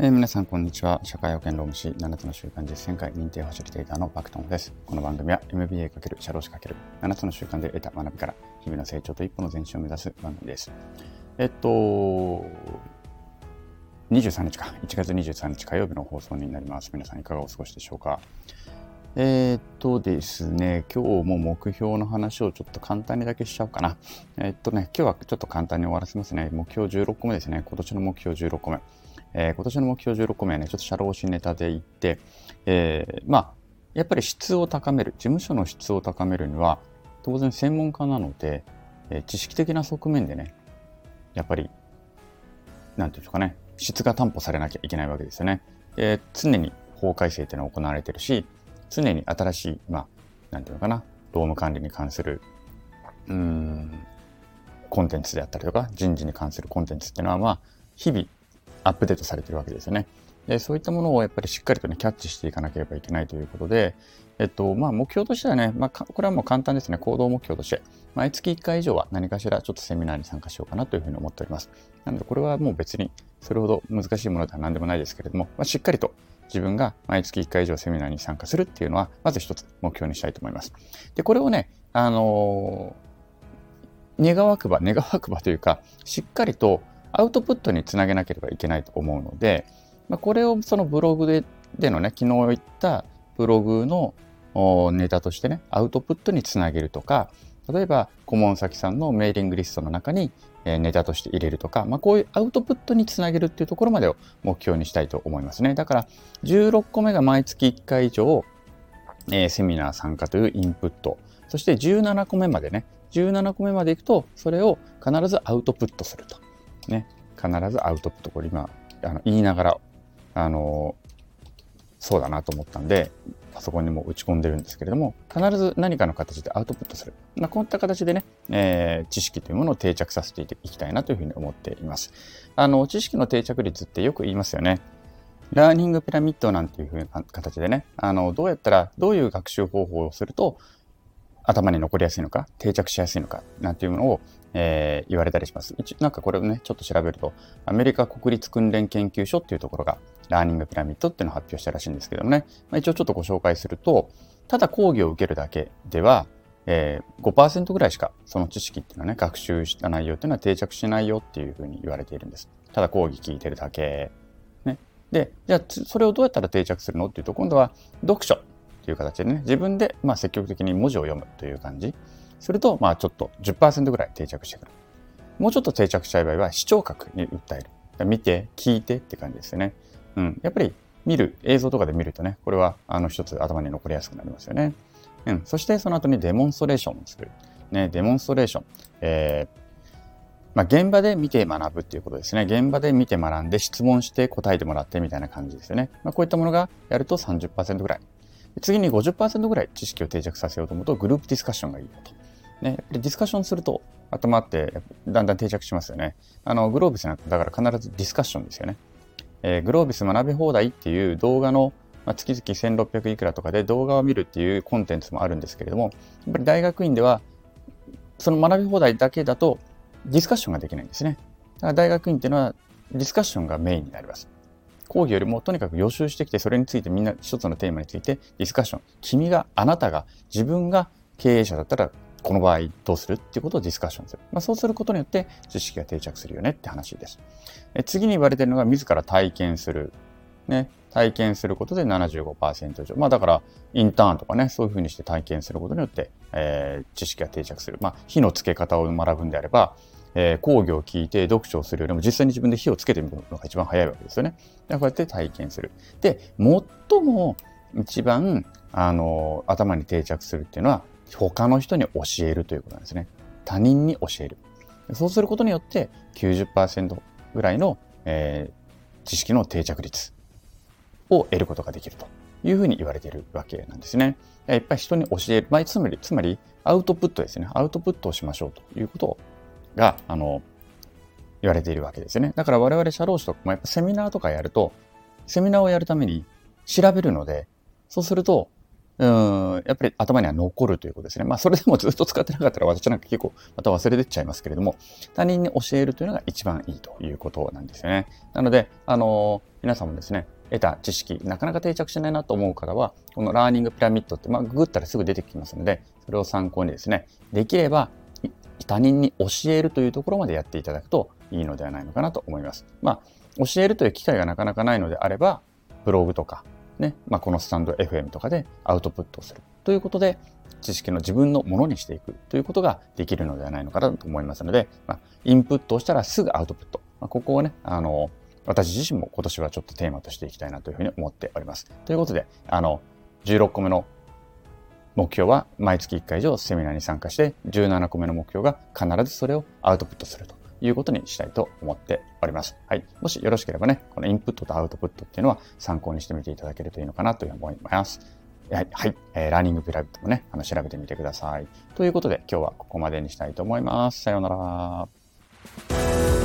えー、皆さん、こんにちは。社会保険労務士7つの習慣実践会認定ファシリテーターのパクトンです。この番組は MBA× 社労士 ×7 つの習慣で得た学びから日々の成長と一歩の前進を目指す番組です。えっと、23日か。1月23日火曜日の放送になります。皆さんいかがお過ごしでしょうか？えー、っとですね、今日も目標の話をちょっと簡単にだけしちゃおうかな。え、っとね、今日はちょっと簡単に終わらせますね。目標16個目ですね。今年の目標16個目。えー、今年の目標16個目はね、ちょっと社労士ネタで言って、えー、まあ、やっぱり質を高める、事務所の質を高めるには、当然専門家なので、えー、知識的な側面でね、やっぱり、なんていうんですかね、質が担保されなきゃいけないわけですよね。えー、常に法改正っていうのは行われてるし、常に新しい、まあ、なんていうのかな、労務管理に関する、うん、コンテンツであったりとか、人事に関するコンテンツっていうのは、まあ、日々アップデートされてるわけですよね。で、そういったものをやっぱりしっかりとね、キャッチしていかなければいけないということで、えっと、まあ、目標としてはね、まあ、これはもう簡単ですね、行動目標として、毎月1回以上は何かしらちょっとセミナーに参加しようかなというふうに思っております。なので、これはもう別にそれほど難しいものでは何でもないですけれども、まあ、しっかりと自分が毎月1回以上セミナーに参加するっていうのは、まず一つ目標にしたいと思います。で、これをね、あのー、願わくば、願わくばというか、しっかりとアウトプットにつなげなければいけないと思うので、まあ、これをそのブログででのね、昨日言ったブログのネタとしてね、アウトプットにつなげるとか、例えば顧問先さんのメーリングリストの中にネタとして入れるとか、まあ、こういうアウトプットにつなげるっていうところまでを目標にしたいと思いますね。だから16個目が毎月1回以上、えー、セミナー参加というインプット。そして17個目までね、17個目までいくと、それを必ずアウトプットすると。ね、必ずアウトプット、これ今、あの言いながら、あの、そうだなと思ったんで、パソコンにも打ち込んでるんですけれども、必ず何かの形でアウトプットする。まあ、こういった形でね、えー、知識というものを定着させていきたいなというふうに思っています。あの、知識の定着率ってよく言いますよね。ラーニングピラミッドなんていうふうな形でね、あの、どうやったら、どういう学習方法をすると、頭に残りやすいのか、定着しやすいのか、なんていうものを、えー、言われたりします。なんかこれをね、ちょっと調べると、アメリカ国立訓練研究所っていうところが、ラーニングピラミッドっていうのを発表したらしいんですけどもね、まあ、一応ちょっとご紹介すると、ただ講義を受けるだけでは、えー、5%ぐらいしかその知識っていうのはね、学習した内容っていうのは定着しないよっていうふうに言われているんです。ただ講義聞いてるだけ。ね。で、じゃあそれをどうやったら定着するのっていうと、今度は読書という形でね、自分でまあ積極的に文字を読むという感じ。すると、まあちょっと10%ぐらい定着してくる。もうちょっと定着したい場合は視聴覚に訴える。見て、聞いてって感じですよね。うん。やっぱり見る、映像とかで見るとね、これはあの一つ頭に残りやすくなりますよね。うん。そしてその後にデモンストレーションをする。ね、デモンストレーション。えーまあ、現場で見て学ぶっていうことですね。現場で見て学んで質問して答えてもらってみたいな感じですよね。まあ、こういったものがやると30%ぐらい次に50%ぐらい知識を定着させようと思うと、グループディスカッションがいいよと。ね、ディスカッションすると頭ってだんだん定着しますよね。あの、グロービスなんかだから必ずディスカッションですよね。えー、グロービス学び放題っていう動画の、まあ、月々1600いくらとかで動画を見るっていうコンテンツもあるんですけれども、やっぱり大学院では、その学び放題だけだとディスカッションができないんですね。だから大学院っていうのはディスカッションがメインになります。講義よりもとにかく予習してきて、それについてみんな一つのテーマについてディスカッション。君が、あなたが、自分が経営者だったら、この場合どうするっていうことをディスカッションする。まあ、そうすることによって知識が定着するよねって話です。え次に言われてるのが自ら体験する。ね。体験することで75%以上。まあだから、インターンとかね、そういうふうにして体験することによって、えー、知識が定着する。まあ、火の付け方を学ぶんであれば、えー、講義を聞いて読書をするよりも実際に自分で火をつけてみるのが一番早いわけですよね。こうやって体験する。で、最も一番、あの、頭に定着するっていうのは、他の人に教えるということなんですね。他人に教える。そうすることによって90%ぐらいの、えー、知識の定着率を得ることができるというふうに言われているわけなんですね。いっぱい人に教える。まあ、つまり、つまりアウトプットですね。アウトプットをしましょうということが、あの、言われているわけですね。だから我々社労士とかもやっぱセミナーとかやると、セミナーをやるために調べるので、そうすると、うん、やっぱり頭には残るということですね。まあ、それでもずっと使ってなかったら私なんか結構また忘れてっちゃいますけれども、他人に教えるというのが一番いいということなんですよね。なので、あのー、皆さんもですね、得た知識、なかなか定着しないなと思う方は、このラーニングピラミッドって、まあ、ググったらすぐ出てきますので、それを参考にですね、できれば他人に教えるというところまでやっていただくといいのではないのかなと思います。まあ、教えるという機会がなかなかないのであれば、ブログとか、ね、まあ、このスタンド FM とかでアウトプットをするということで、知識の自分のものにしていくということができるのではないのかなと思いますので、まあ、インプットをしたらすぐアウトプット。まあ、ここをね、あの、私自身も今年はちょっとテーマとしていきたいなというふうに思っております。ということで、あの、16個目の目標は毎月1回以上セミナーに参加して17個目の目標が必ずそれをアウトプットするということにしたいと思っております。はい。もしよろしければね、このインプットとアウトプットっていうのは参考にしてみていただけるといいのかなというふうに思います。はい。はい、えー、ラーニングプライベートもね、あの、調べてみてください。ということで、今日はここまでにしたいと思います。さようなら。